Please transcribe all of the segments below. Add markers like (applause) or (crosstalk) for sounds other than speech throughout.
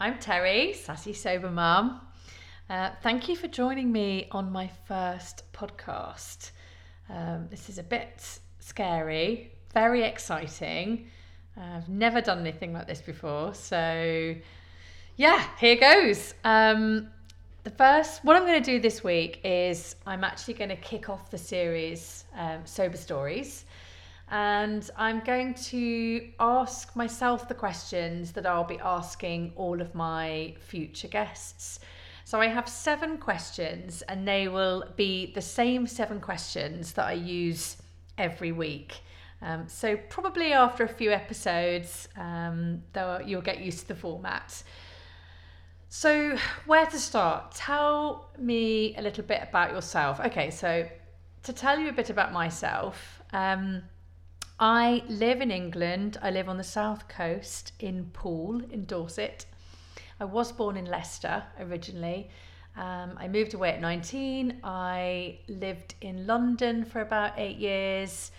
I'm Terry, Sassy Sober Mum. Uh, thank you for joining me on my first podcast. Um, this is a bit scary, very exciting. I've never done anything like this before, so yeah, here goes. Um, the first, what I'm going to do this week is I'm actually going to kick off the series um, Sober Stories and I'm going to ask myself the questions that I'll be asking all of my future guests. So I have seven questions, and they will be the same seven questions that I use every week. Um, so probably after a few episodes, um, you'll get used to the format. So where to start? Tell me a little bit about yourself. Okay, so to tell you a bit about myself. Um, I live in England. I live on the south coast in Poole in Dorset. I was born in Leicester originally. Um, I moved away at 19. I lived in London for about eight years.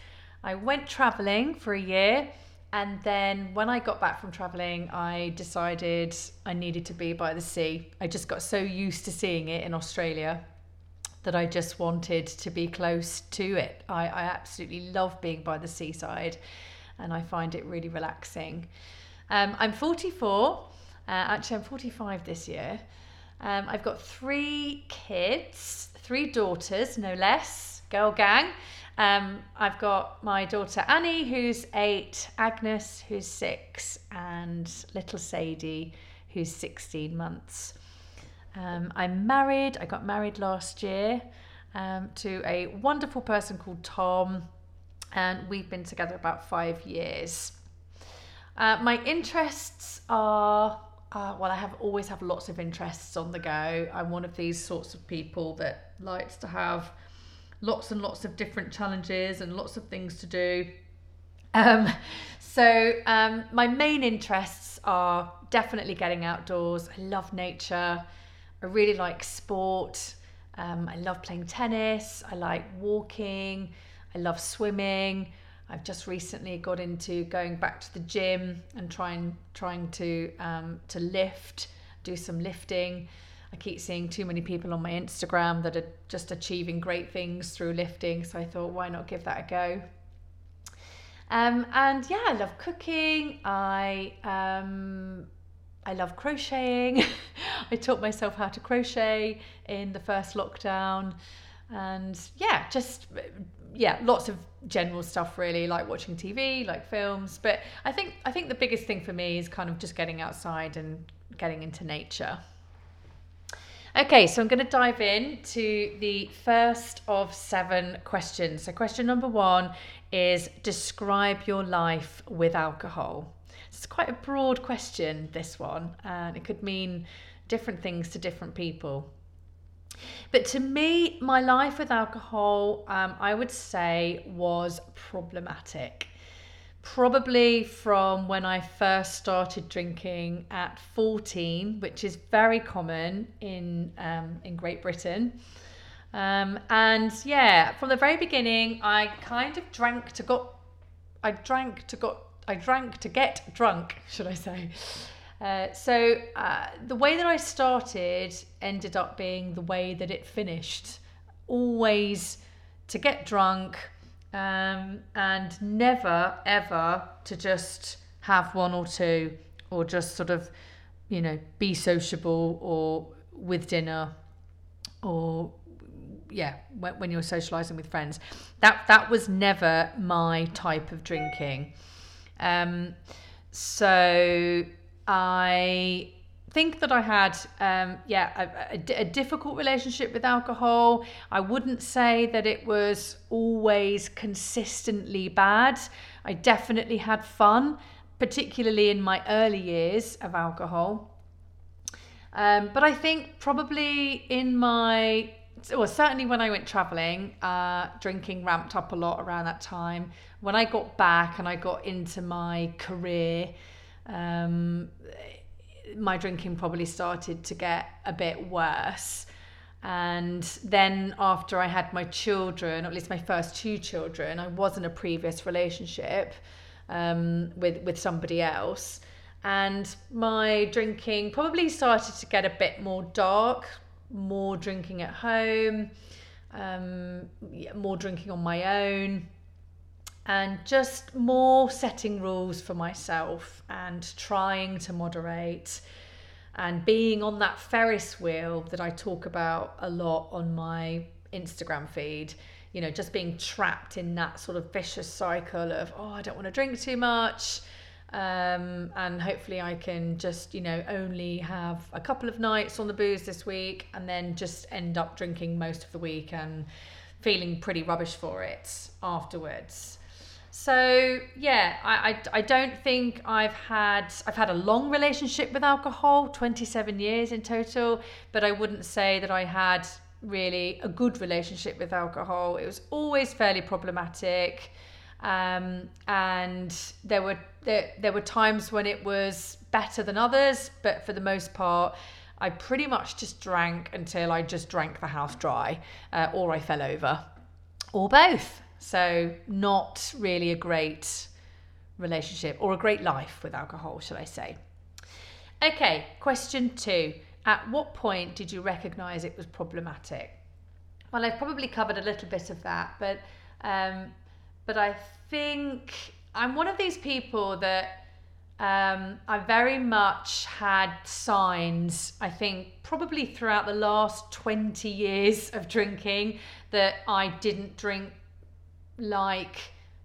I went travelling for a year. And then when I got back from travelling, I decided I needed to be by the sea. I just got so used to seeing it in Australia that I just wanted to be close to it. I, I absolutely love being by the seaside and I find it really relaxing. Um, I'm 44, uh, actually, I'm 45 this year. Um, I've got three kids, three daughters, no less, girl gang. Um, I've got my daughter Annie, who's eight, Agnes, who's six, and little Sadie, who's 16 months. Um, I'm married. I got married last year um, to a wonderful person called Tom, and we've been together about five years. Uh, my interests are uh, well, I have always have lots of interests on the go. I'm one of these sorts of people that likes to have lots and lots of different challenges and lots of things to do. Um, so um, my main interests are definitely getting outdoors. I love nature. I really like sport. Um, I love playing tennis. I like walking. I love swimming. I've just recently got into going back to the gym and trying trying to um, to lift, do some lifting. I keep seeing too many people on my Instagram that are just achieving great things through lifting, so I thought, why not give that a go? Um, and yeah, I love cooking. I um, I love crocheting. (laughs) I taught myself how to crochet in the first lockdown. And yeah, just yeah, lots of general stuff really, like watching TV, like films. But I think I think the biggest thing for me is kind of just getting outside and getting into nature. Okay, so I'm going to dive in to the first of seven questions. So, question number one is describe your life with alcohol. It's quite a broad question, this one, and it could mean different things to different people. But to me, my life with alcohol, um, I would say, was problematic. Probably from when I first started drinking at 14, which is very common in um, in Great Britain. Um, and yeah, from the very beginning, I kind of drank to got, I drank to got I drank to get drunk, should I say. Uh, so uh, the way that I started ended up being the way that it finished. Always to get drunk um, and never ever to just have one or two or just sort of, you know, be sociable or with dinner or yeah when, when you're socializing with friends that that was never my type of drinking um, so I think that I had, um, yeah, a, a, difficult relationship with alcohol. I wouldn't say that it was always consistently bad. I definitely had fun, particularly in my early years of alcohol. Um, but I think probably in my, well, certainly when I went traveling, uh, drinking ramped up a lot around that time. When I got back and I got into my career, um, my drinking probably started to get a bit worse. And then after I had my children, at least my first two children, I was in a previous relationship um, with with somebody else, and my drinking probably started to get a bit more dark, more drinking at home, um, more drinking on my own, and just more setting rules for myself and trying to moderate and being on that Ferris wheel that I talk about a lot on my Instagram feed. You know, just being trapped in that sort of vicious cycle of, oh, I don't want to drink too much. Um, and hopefully I can just, you know, only have a couple of nights on the booze this week and then just end up drinking most of the week and feeling pretty rubbish for it afterwards. So yeah, I, I, I don't think I've had I've had a long relationship with alcohol, 27 years in total, but I wouldn't say that I had really a good relationship with alcohol. It was always fairly problematic. Um, and there were there, there were times when it was better than others, but for the most part, I pretty much just drank until I just drank the house dry, uh, or I fell over, or both. So, not really a great relationship or a great life with alcohol, shall I say. Okay, question two. At what point did you recognize it was problematic? Well, I've probably covered a little bit of that, but um, but I think I'm one of these people that um, I very much had signs, I think, probably throughout the last 20 years of drinking that I didn't drink like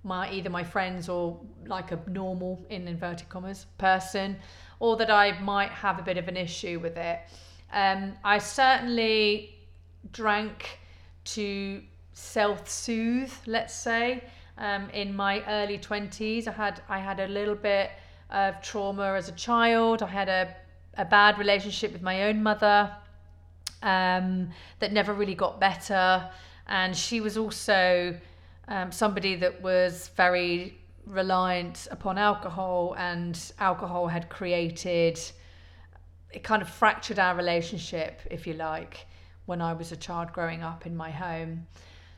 my either my friends or like a normal in inverted commas person or that I might have a bit of an issue with it. Um, I certainly drank to self-soothe, let's say. Um, in my early 20s, I had I had a little bit of trauma as a child. I had a, a bad relationship with my own mother um, that never really got better. And she was also um, somebody that was very reliant upon alcohol, and alcohol had created it kind of fractured our relationship, if you like, when I was a child growing up in my home.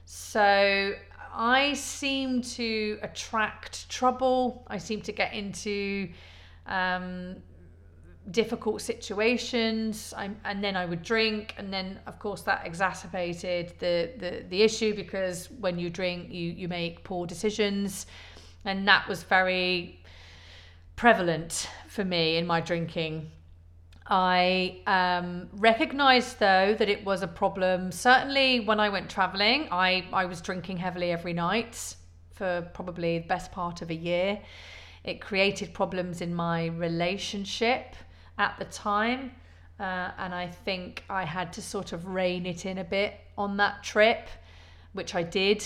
So I seem to attract trouble. I seem to get into um, difficult situations I, and then I would drink and then of course that exacerbated the, the the issue because when you drink you you make poor decisions and that was very prevalent for me in my drinking I um, recognized though that it was a problem certainly when I went traveling I I was drinking heavily every night for probably the best part of a year it created problems in my relationship at the time. Uh, and I think I had to sort of rein it in a bit on that trip, which I did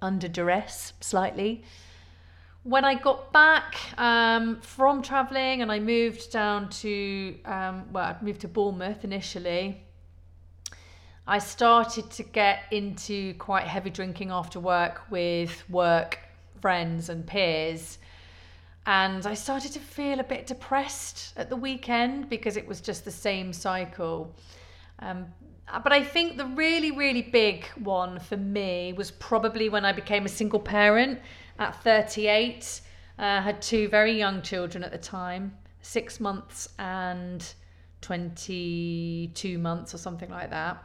under duress slightly. When I got back um, from traveling and I moved down to, um, well, I moved to Bournemouth initially, I started to get into quite heavy drinking after work with work friends and peers and I started to feel a bit depressed at the weekend because it was just the same cycle. Um, but I think the really, really big one for me was probably when I became a single parent at 38. I uh, had two very young children at the time, six months and 22 months or something like that.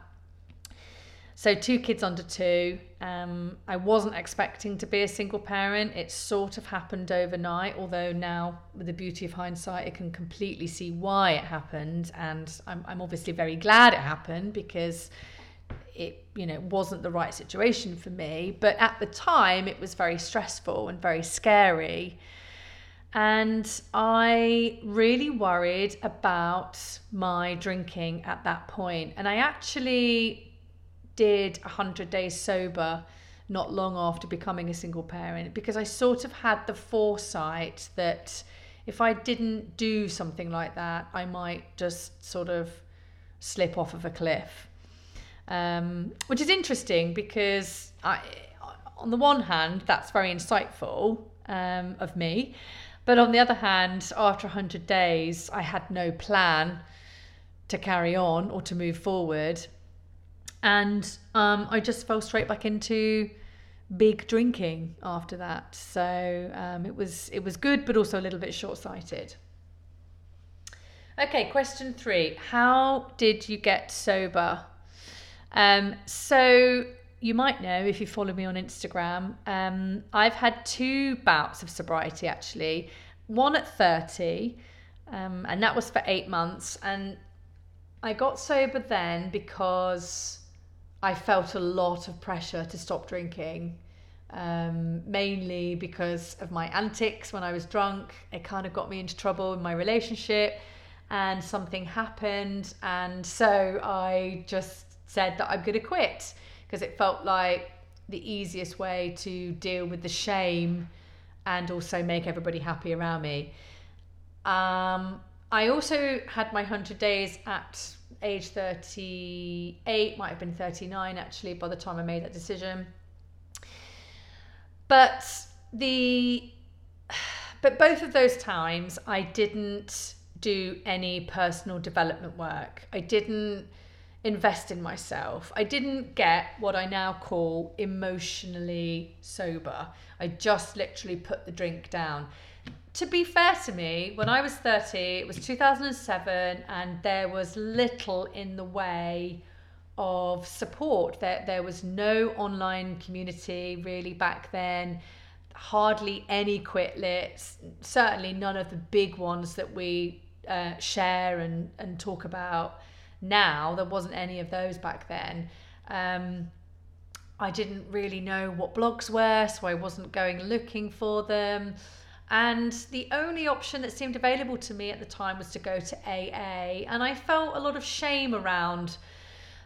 So, two kids under two. Um, I wasn't expecting to be a single parent. It sort of happened overnight, although now, with the beauty of hindsight, I can completely see why it happened. And I'm, I'm obviously very glad it happened because it you know wasn't the right situation for me but at the time it was very stressful and very scary and i really worried about my drinking at that point and i actually did 100 days sober not long after becoming a single parent because I sort of had the foresight that if I didn't do something like that, I might just sort of slip off of a cliff. Um, which is interesting because I, on the one hand, that's very insightful um, of me. But on the other hand, after 100 days, I had no plan to carry on or to move forward. And um, I just fell straight back into big drinking after that. So um, it was it was good, but also a little bit short sighted. Okay, question three: How did you get sober? Um, so you might know if you follow me on Instagram, um, I've had two bouts of sobriety actually. One at 30, um, and that was for eight months. And I got sober then because I felt a lot of pressure to stop drinking, um, mainly because of my antics when I was drunk. It kind of got me into trouble in my relationship, and something happened. And so I just said that I'm going to quit because it felt like the easiest way to deal with the shame and also make everybody happy around me. Um, I also had my 100 days at age 38, might have been 39 actually by the time I made that decision. But the but both of those times I didn't do any personal development work. I didn't invest in myself. I didn't get what I now call emotionally sober. I just literally put the drink down. To be fair to me, when I was 30, it was 2007, and there was little in the way of support. There, there was no online community really back then, hardly any quit lits, certainly none of the big ones that we uh, share and, and talk about now. There wasn't any of those back then. Um, I didn't really know what blogs were, so I wasn't going looking for them. And the only option that seemed available to me at the time was to go to AA. And I felt a lot of shame around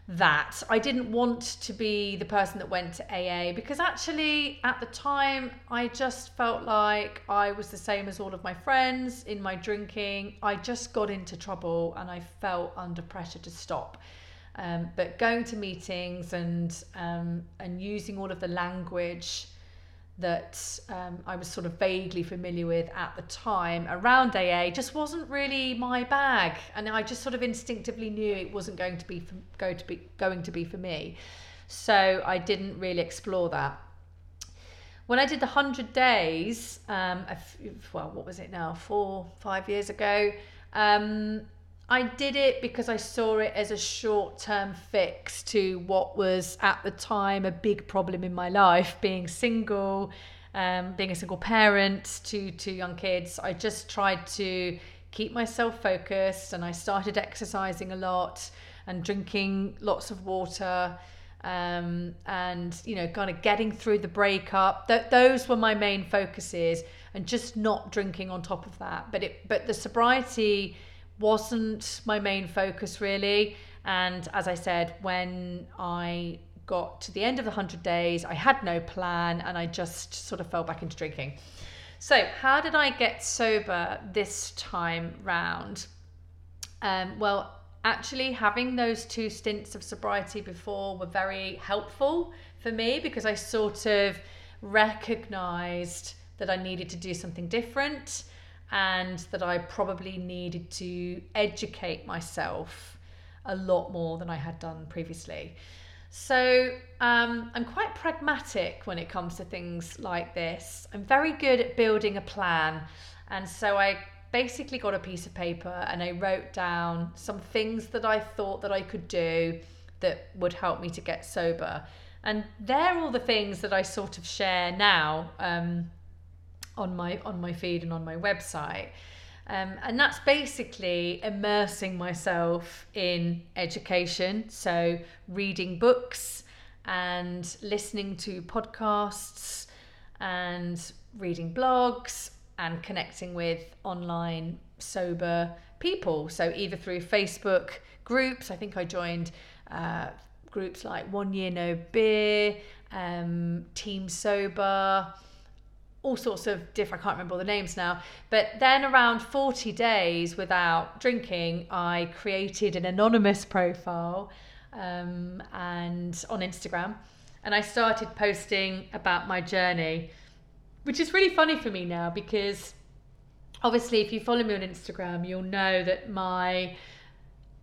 that. I didn't want to be the person that went to AA because actually, at the time, I just felt like I was the same as all of my friends in my drinking. I just got into trouble and I felt under pressure to stop. Um, but going to meetings and um, and using all of the language that um, I was sort of vaguely familiar with at the time around AA just wasn't really my bag, and I just sort of instinctively knew it wasn't going to be for, go to be going to be for me. So I didn't really explore that. When I did the hundred days, um, well, what was it now? Four, five years ago. Um, I did it because I saw it as a short term fix to what was at the time a big problem in my life being single, um, being a single parent to two young kids. I just tried to keep myself focused and I started exercising a lot and drinking lots of water. Um, and you know, kind of getting through the breakup. Th- those were my main focuses, and just not drinking on top of that. But it, but the sobriety wasn't my main focus really. And as I said, when I got to the end of the 100 days, I had no plan and I just sort of fell back into drinking. So, how did I get sober this time round? Um, well, actually, having those two stints of sobriety before were very helpful for me because I sort of recognized that I needed to do something different and that I probably needed to educate myself a lot more than I had done previously. So um, I'm quite pragmatic when it comes to things like this. I'm very good at building a plan. And so I basically got a piece of paper and I wrote down some things that I thought that I could do that would help me to get sober. And they're all the things that I sort of share now. Um, on my on my feed and on my website. Um, and that's basically immersing myself in education. So, reading books and listening to podcasts and reading blogs and connecting with online sober people. So, either through Facebook groups, I think I joined uh, groups like One Year No Beer, um, Team Sober all sorts of different, I can't remember all the names now. But then around 40 days without drinking, I created an anonymous profile um, and on Instagram. And I started posting about my journey, which is really funny for me now because obviously, if you follow me on Instagram, you'll know that my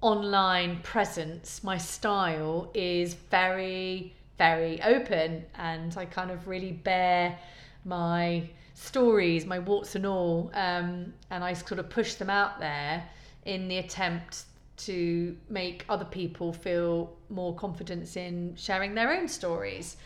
online presence, my style is very, very open. And I kind of really bear my stories, my warts and all, um, and I sort of push them out there in the attempt to make other people feel more confidence in sharing their own stories.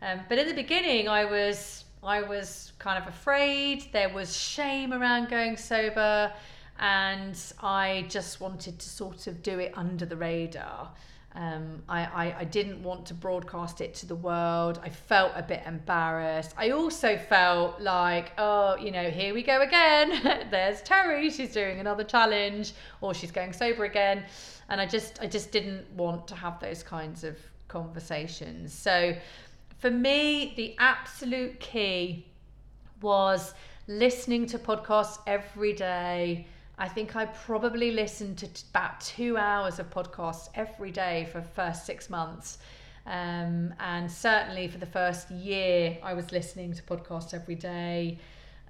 Um, but in the beginning, I was I was kind of afraid. There was shame around going sober, and I just wanted to sort of do it under the radar. Um, I, I, I, didn't want to broadcast it to the world. I felt a bit embarrassed. I also felt like, oh, you know, here we go again. (laughs) There's Terry. She's doing another challenge, or she's going sober again. And I just, I just didn't want to have those kinds of conversations. So, for me, the absolute key was listening to podcasts every day I think I probably listened to t- about two hours of podcasts every day for the first six months. Um, and certainly for the first year, I was listening to podcasts every day.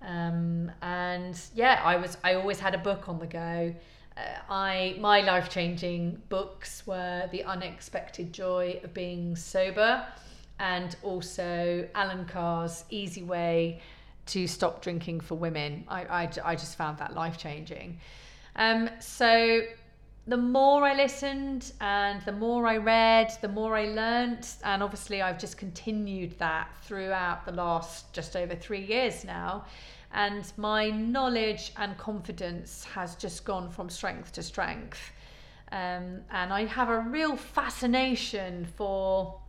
Um, and yeah, I was. I always had a book on the go. Uh, I my life changing books were The Unexpected Joy of Being Sober, and also Allen Carr's Easy Way to stop drinking for women. I, I, I just found that life changing. Um, so the more I listened and the more I read, the more I learnt. And obviously, I've just continued that throughout the last just over three years now. And my knowledge and confidence has just gone from strength to strength. Um, and I have a real fascination for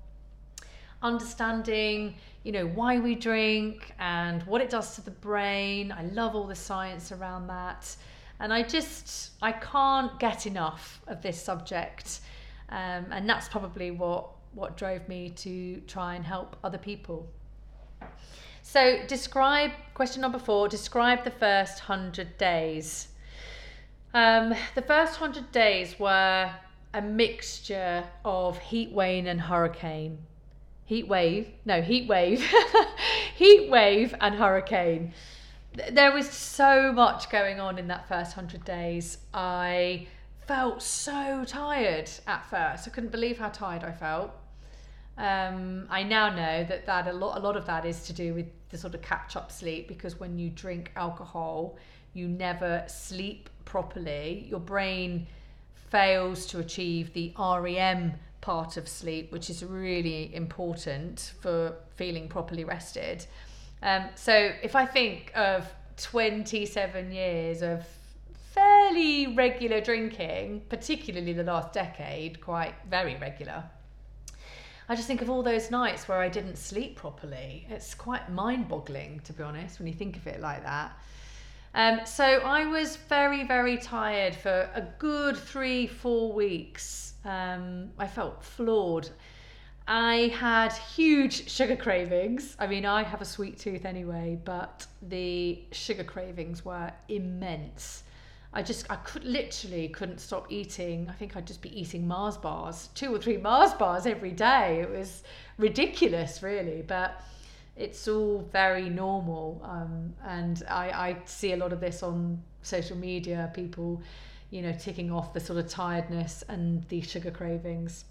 understanding you know why we drink and what it does to the brain. I love all the science around that. And i just i can't get enough of this subject. Um, and that's probably what what drove me to try and help other people. So describe question number four describe the first 100 days. Um, the first 100 days were a mixture of heat wave and hurricane heat wave. No heat wave. (laughs) Heat wave and hurricane. There was so much going on in that first 100 days. I felt so tired at first. I couldn't believe how tired i felt. Um, i now know that that a lot a lot of that is to do with the sort of catch up sleep because when you drink alcohol you never sleep properly. Your brain fails to achieve the REM part of sleep, which is really important for feeling properly rested. Um, so if I think of 27 years of fairly regular drinking, particularly the last decade, quite very regular. I just think of all those nights where I didn't sleep properly. It's quite mind boggling, to be honest, when you think of it like that. Um, so I was very, very tired for a good three, four weeks. Um, I felt flawed. I had huge sugar cravings. I mean, I have a sweet tooth anyway, but the sugar cravings were immense. I just, I could literally couldn't stop eating. I think I'd just be eating Mars bars, two or three Mars bars every day. It was ridiculous, really. But it's all very normal. Um, and I, I see a lot of this on social media, people, you know, ticking off the sort of tiredness and the sugar cravings.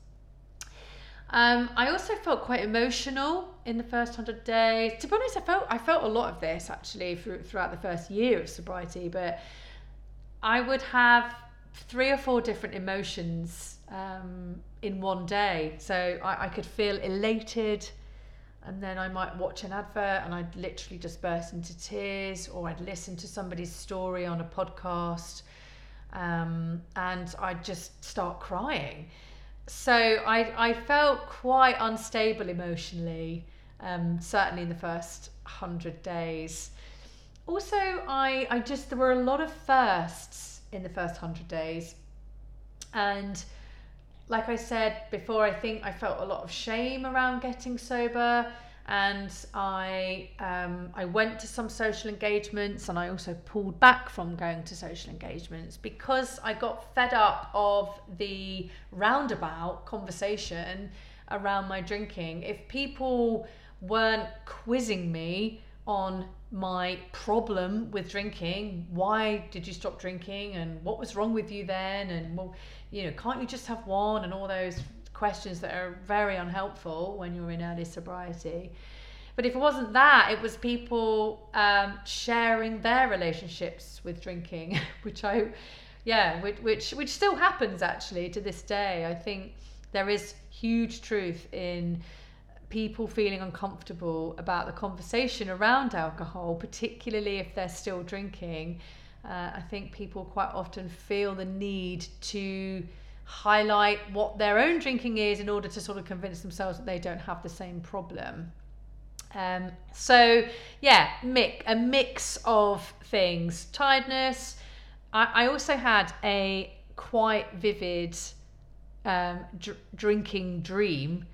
Um, I also felt quite emotional in the first hundred days. To be honest, I felt I felt a lot of this actually through, throughout the first year of sobriety. But I would have three or four different emotions um, in one day. So I, I could feel elated, and then I might watch an advert and I'd literally just burst into tears, or I'd listen to somebody's story on a podcast um, and I'd just start crying. So I, I felt quite unstable emotionally, um, certainly in the first hundred days. Also, I, I just, there were a lot of firsts in the first hundred days. And like I said before, I think I felt a lot of shame around getting sober. and I um, I went to some social engagements and I also pulled back from going to social engagements because I got fed up of the roundabout conversation around my drinking. If people weren't quizzing me on my problem with drinking, why did you stop drinking and what was wrong with you then and well, you know, can't you just have one and all those questions that are very unhelpful when you're in early sobriety. But if it wasn't that, it was people um, sharing their relationships with drinking, (laughs) which I, yeah, which, which which still happens actually to this day. I think there is huge truth in people feeling uncomfortable about the conversation around alcohol, particularly if they're still drinking. Uh, I think people quite often feel the need to highlight what their own drinking is in order to sort of convince themselves that they don't have the same problem. Um, so yeah, a mix of things. Tiredness. I, I also had a quite vivid um, dr- drinking dream,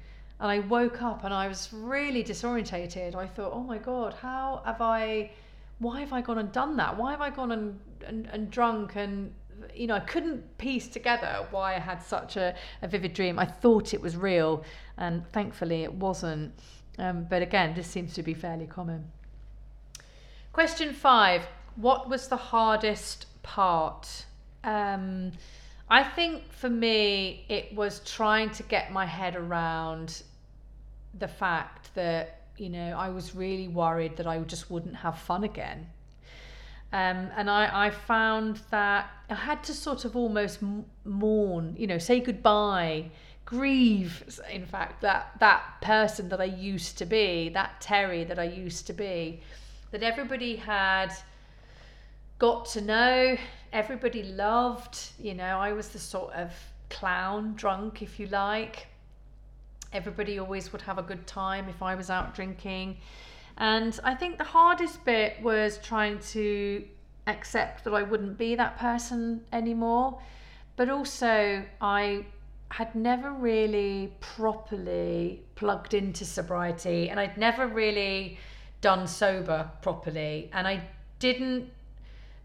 and I woke up and I was really disorientated. I thought, oh my god, how have I? Why have I gone and done that? Why have I gone and, and, and drunk and you know, I couldn't piece together why I had such a, a vivid dream. I thought it was real, and thankfully it wasn't. Um, but again, this seems to be fairly common. Question five What was the hardest part? Um, I think for me, it was trying to get my head around the fact that, you know, I was really worried that I just wouldn't have fun again. Um, and I, I found that I had to sort of almost mourn, you know, say goodbye, grieve, in fact, that, that person that I used to be, that Terry that I used to be, that everybody had got to know, everybody loved, you know, I was the sort of clown, drunk, if you like. Everybody always would have a good time if I was out drinking. And I think the hardest bit was trying to accept that I wouldn't be that person anymore. But also, I had never really properly plugged into sobriety and I'd never really done sober properly. And I didn't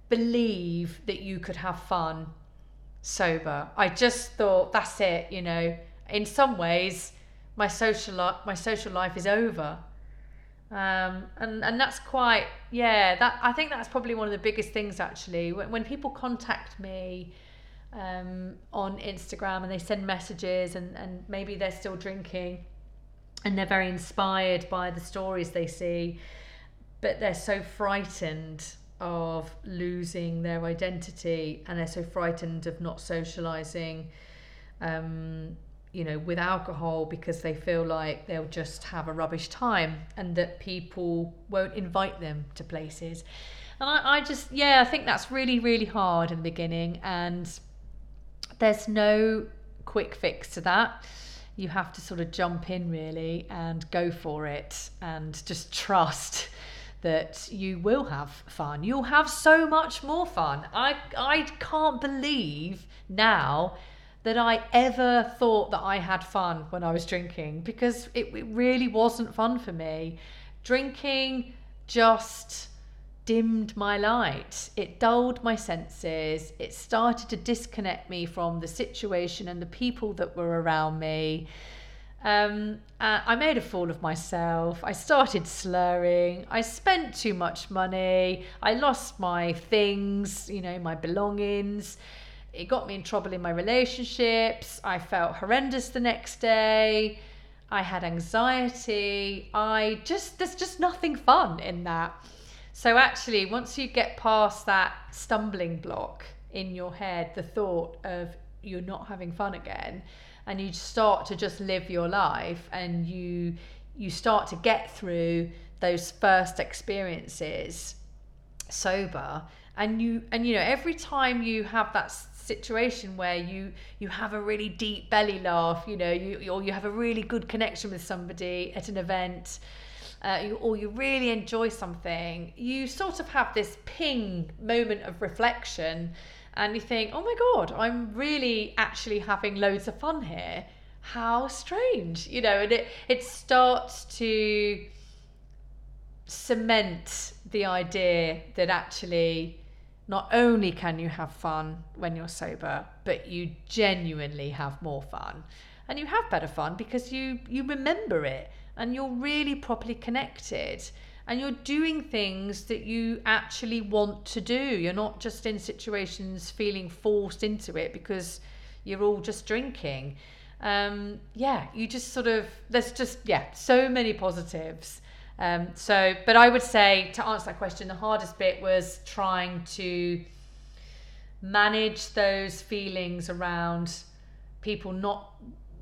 believe that you could have fun sober. I just thought that's it, you know. In some ways, my social li- my social life is over. Um, and and that's quite yeah that I think that's probably one of the biggest things actually. When, when people contact me um, on Instagram and they send messages and and maybe they're still drinking and they're very inspired by the stories they see but they're so frightened of losing their identity and they're so frightened of not socializing um, you know, with alcohol because they feel like they'll just have a rubbish time and that people won't invite them to places. And I, I just, yeah, I think that's really, really hard in the beginning. And there's no quick fix to that. You have to sort of jump in really and go for it and just trust that you will have fun. You'll have so much more fun. I I can't believe now that I ever thought that I had fun when I was drinking because it, it really wasn't fun for me. Drinking just dimmed my light. It dulled my senses. It started to disconnect me from the situation and the people that were around me. Um, uh, I made a fool of myself. I started slurring. I spent too much money. I lost my things, you know, my belongings it got me in trouble in my relationships. I felt horrendous the next day. I had anxiety. I just, there's just nothing fun in that. So, actually, once you get past that stumbling block in your head, the thought of you're not having fun again, and you start to just live your life and you you start to get through those first experiences sober and you and you know every time you have that situation where you you have a really deep belly laugh you know you or you have a really good connection with somebody at an event uh, you, or you really enjoy something you sort of have this ping moment of reflection and you think oh my god i'm really actually having loads of fun here. How strange, you know, and it, it starts to cement the idea that actually not only can you have fun when you're sober, but you genuinely have more fun. And you have better fun because you, you remember it and you're really properly connected and you're doing things that you actually want to do. You're not just in situations feeling forced into it because you're all just drinking. Um, yeah, you just sort of, there's just, yeah, so many positives. Um, so, but I would say to answer that question, the hardest bit was trying to manage those feelings around people not,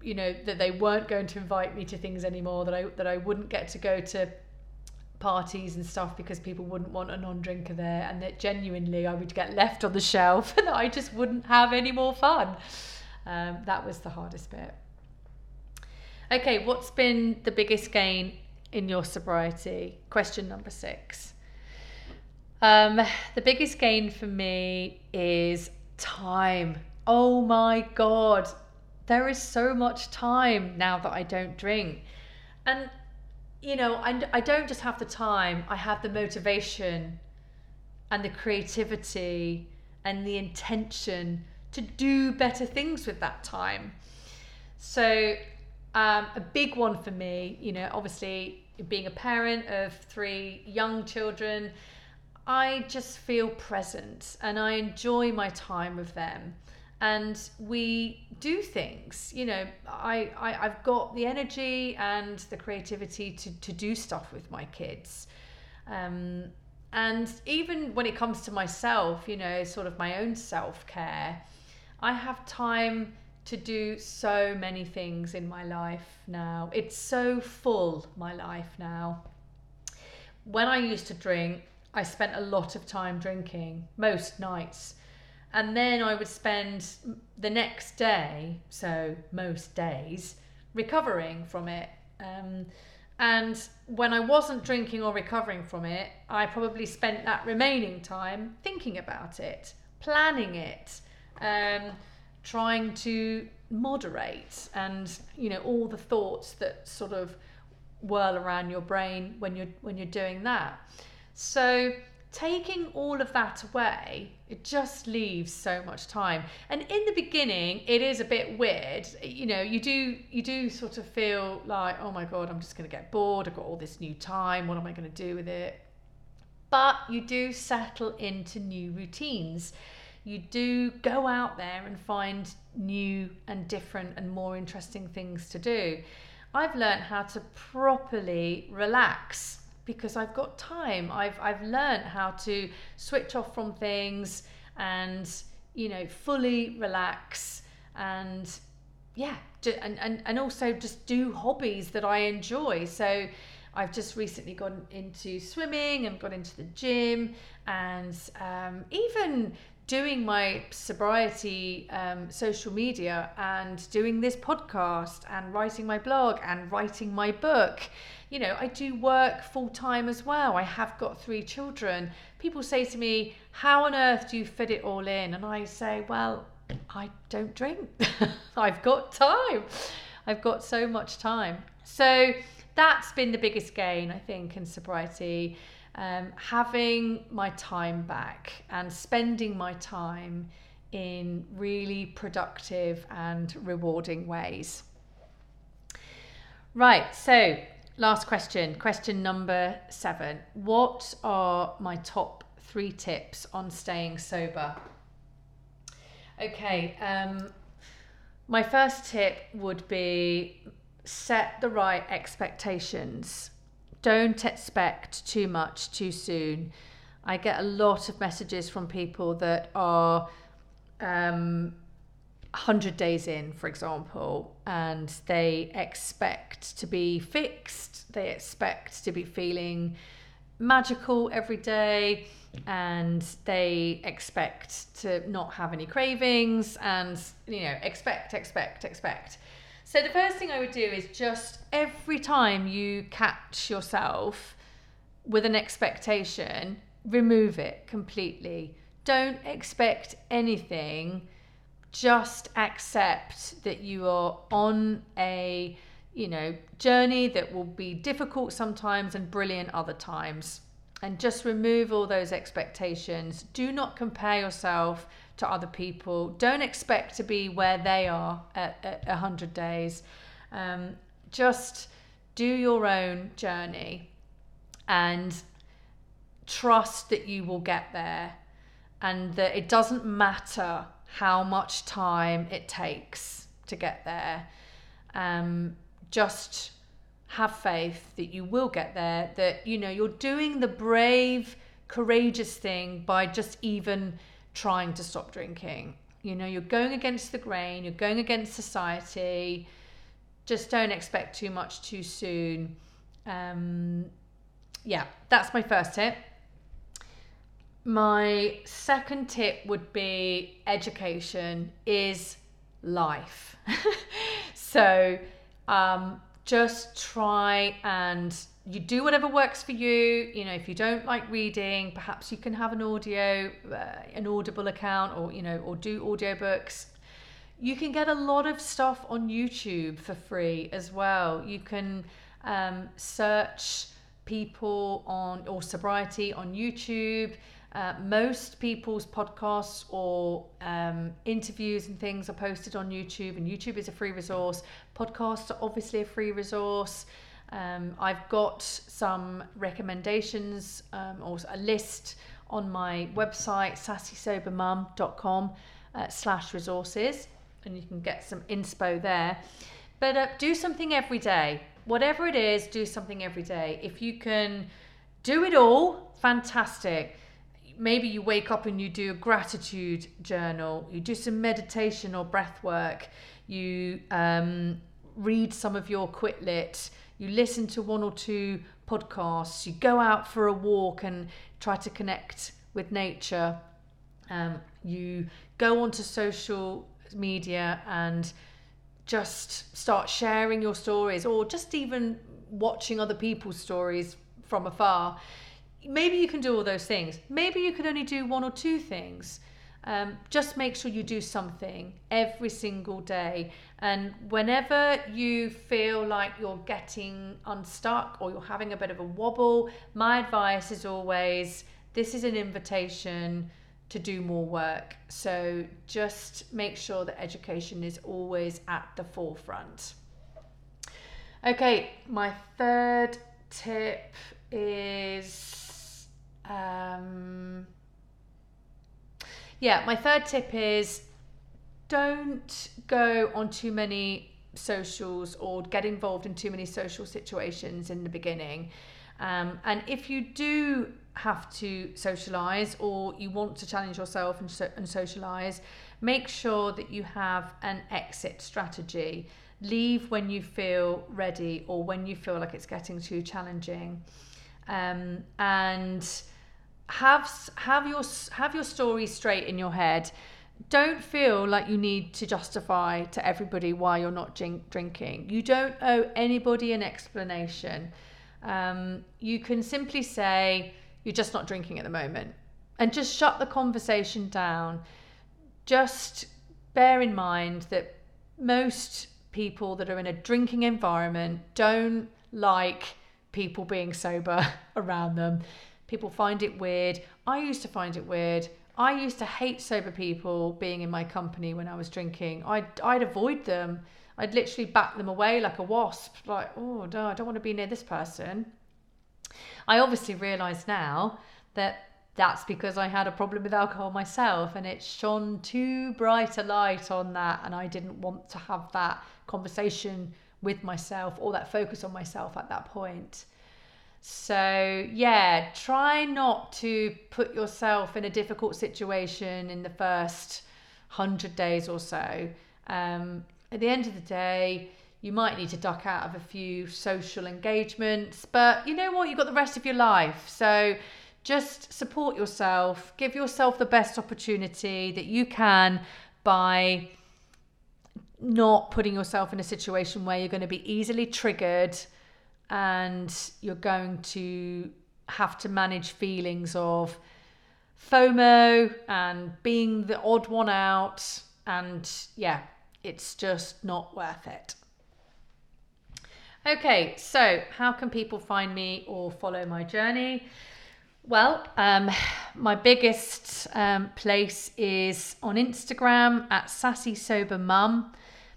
you know, that they weren't going to invite me to things anymore, that I that I wouldn't get to go to parties and stuff because people wouldn't want a non-drinker there, and that genuinely I would get left on the shelf (laughs) and that I just wouldn't have any more fun. Um, that was the hardest bit. Okay, what's been the biggest gain in your sobriety? Question number six. Um, the biggest gain for me is time. Oh my God, there is so much time now that I don't drink. And, you know, I, I don't just have the time, I have the motivation and the creativity and the intention to do better things with that time. So um, a big one for me, you know, obviously being a parent of three young children, I just feel present and I enjoy my time with them. And we do things, you know, I, I, I've got the energy and the creativity to, to do stuff with my kids. Um, and even when it comes to myself, you know, sort of my own self care, I have time to do so many things in my life now. It's so full, my life now. When I used to drink, I spent a lot of time drinking, most nights. And then I would spend the next day, so most days, recovering from it. Um, and when I wasn't drinking or recovering from it, I probably spent that remaining time thinking about it, planning it, um, trying to moderate and you know all the thoughts that sort of whirl around your brain when you're when you're doing that. So taking all of that away it just leaves so much time. And in the beginning it is a bit weird. You know you do you do sort of feel like oh my god i'm just going to get bored. I've got all this new time. What am i going to do with it? But you do settle into new routines you do go out there and find new and different and more interesting things to do. I've learned how to properly relax because I've got time. I've I've learned how to switch off from things and you know fully relax and yeah and, and and also just do hobbies that I enjoy. So I've just recently gone into swimming and got into the gym and um, even doing my sobriety um, social media and doing this podcast and writing my blog and writing my book. You know, I do work full time as well. I have got three children. People say to me, How on earth do you fit it all in? And I say, Well, I don't drink. (laughs) I've got time. I've got so much time. So that's been the biggest gain, I think, in sobriety um, having my time back and spending my time in really productive and rewarding ways. Right, so last question, question number seven. What are my top three tips on staying sober? Okay, um, my first tip would be set the right expectations don't expect too much too soon. I get a lot of messages from people that are um, 100 days in, for example, and they expect to be fixed, they expect to be feeling magical every day, and they expect to not have any cravings, and you know, expect, expect, expect. So the first thing I would do is just every time you catch yourself with an expectation, remove it completely. Don't expect anything. Just accept that you are on a you know journey that will be difficult sometimes and brilliant other times. And just remove all those expectations. Do not compare yourself to other people don't expect to be where they are at, at 100 days um, just do your own journey and trust that you will get there and that it doesn't matter how much time it takes to get there. Um, just have faith that you will get there, that you know you're doing the brave, courageous thing by just even trying to stop drinking. You know, you're going against the grain, you're going against society. Just don't expect too much too soon. Um, yeah, that's my first tip. My second tip would be education is life. (laughs) so um, just try and you do whatever works for you. You know, if you don't like reading, perhaps you can have an audio, uh, an Audible account, or you know, or do audiobooks. You can get a lot of stuff on YouTube for free as well. You can um, search people on or sobriety on YouTube. Uh, most people's podcasts or um, interviews and things are posted on YouTube, and YouTube is a free resource. Podcasts are obviously a free resource. Um, I've got some recommendations um, or a list on my website, sassysobermum.com uh, slash resources, and you can get some inspo there. But uh, do something every day. Whatever it is, do something every day. If you can do it all, fantastic maybe you wake up and you do a gratitude journal, you do some meditation or breath work, you um, read some of your quit lit, you listen to one or two podcasts, you go out for a walk and try to connect with nature, um, you go onto social media and just start sharing your stories or just even watching other people's stories from afar maybe you can do all those things. Maybe you can only do one or two things. Um, just make sure you do something every single day. And whenever you feel like you're getting unstuck or you're having a bit of a wobble, my advice is always this is an invitation to do more work. So just make sure that education is always at the forefront. Okay, my third tip is um, yeah, my third tip is don't go on too many socials or get involved in too many social situations in the beginning. Um, and if you do have to socialize or you want to challenge yourself and, so, and socialize, make sure that you have an exit strategy. Leave when you feel ready or when you feel like it's getting too challenging. Um, and have have your have your story straight in your head. Don't feel like you need to justify to everybody why you're not drink, drinking. You don't owe anybody an explanation. Um, you can simply say you're just not drinking at the moment. And just shut the conversation down. Just bear in mind that most people that are in a drinking environment don't like people being sober (laughs) around them People find it weird. I used to find it weird. I used to hate sober people being in my company when I was drinking. I'd, I'd avoid them. I'd literally back them away like a wasp, like, oh, no, I don't want to be near this person. I obviously realise now that that's because I had a problem with alcohol myself and it shone too bright a light on that. And I didn't want to have that conversation with myself or that focus on myself at that point. So, yeah, try not to put yourself in a difficult situation in the first 100 days or so. Um, at the end of the day, you might need to duck out of a few social engagements, but you know what? You've got the rest of your life. So, just support yourself, give yourself the best opportunity that you can by not putting yourself in a situation where you're going to be easily triggered and you're going to have to manage feelings of FOMO and being the odd one out and yeah, it's just not worth it. Okay, so how can people find me or follow my journey? Well, um, my biggest um, place is on Instagram at Sassy Sober Mum,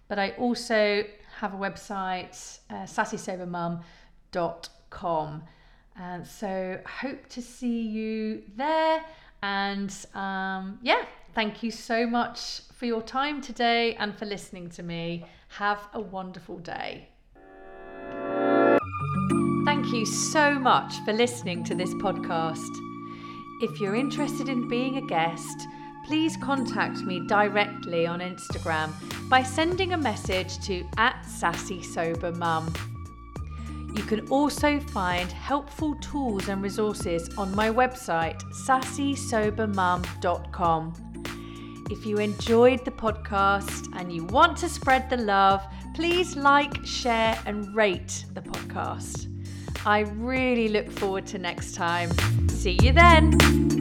but I also have a website, uh, sassysobermum.com. And so hope to see you there. And um, yeah, thank you so much for your time today and for listening to me. Have a wonderful day. Thank you so much for listening to this podcast. If you're interested in being a guest, please contact me directly on Instagram by sending a message to at Sassy Sober. You can also find helpful tools and resources on my website, sassysobermum.com. If you enjoyed the podcast and you want to spread the love, please like, share, and rate the podcast. I really look forward to next time. See you then.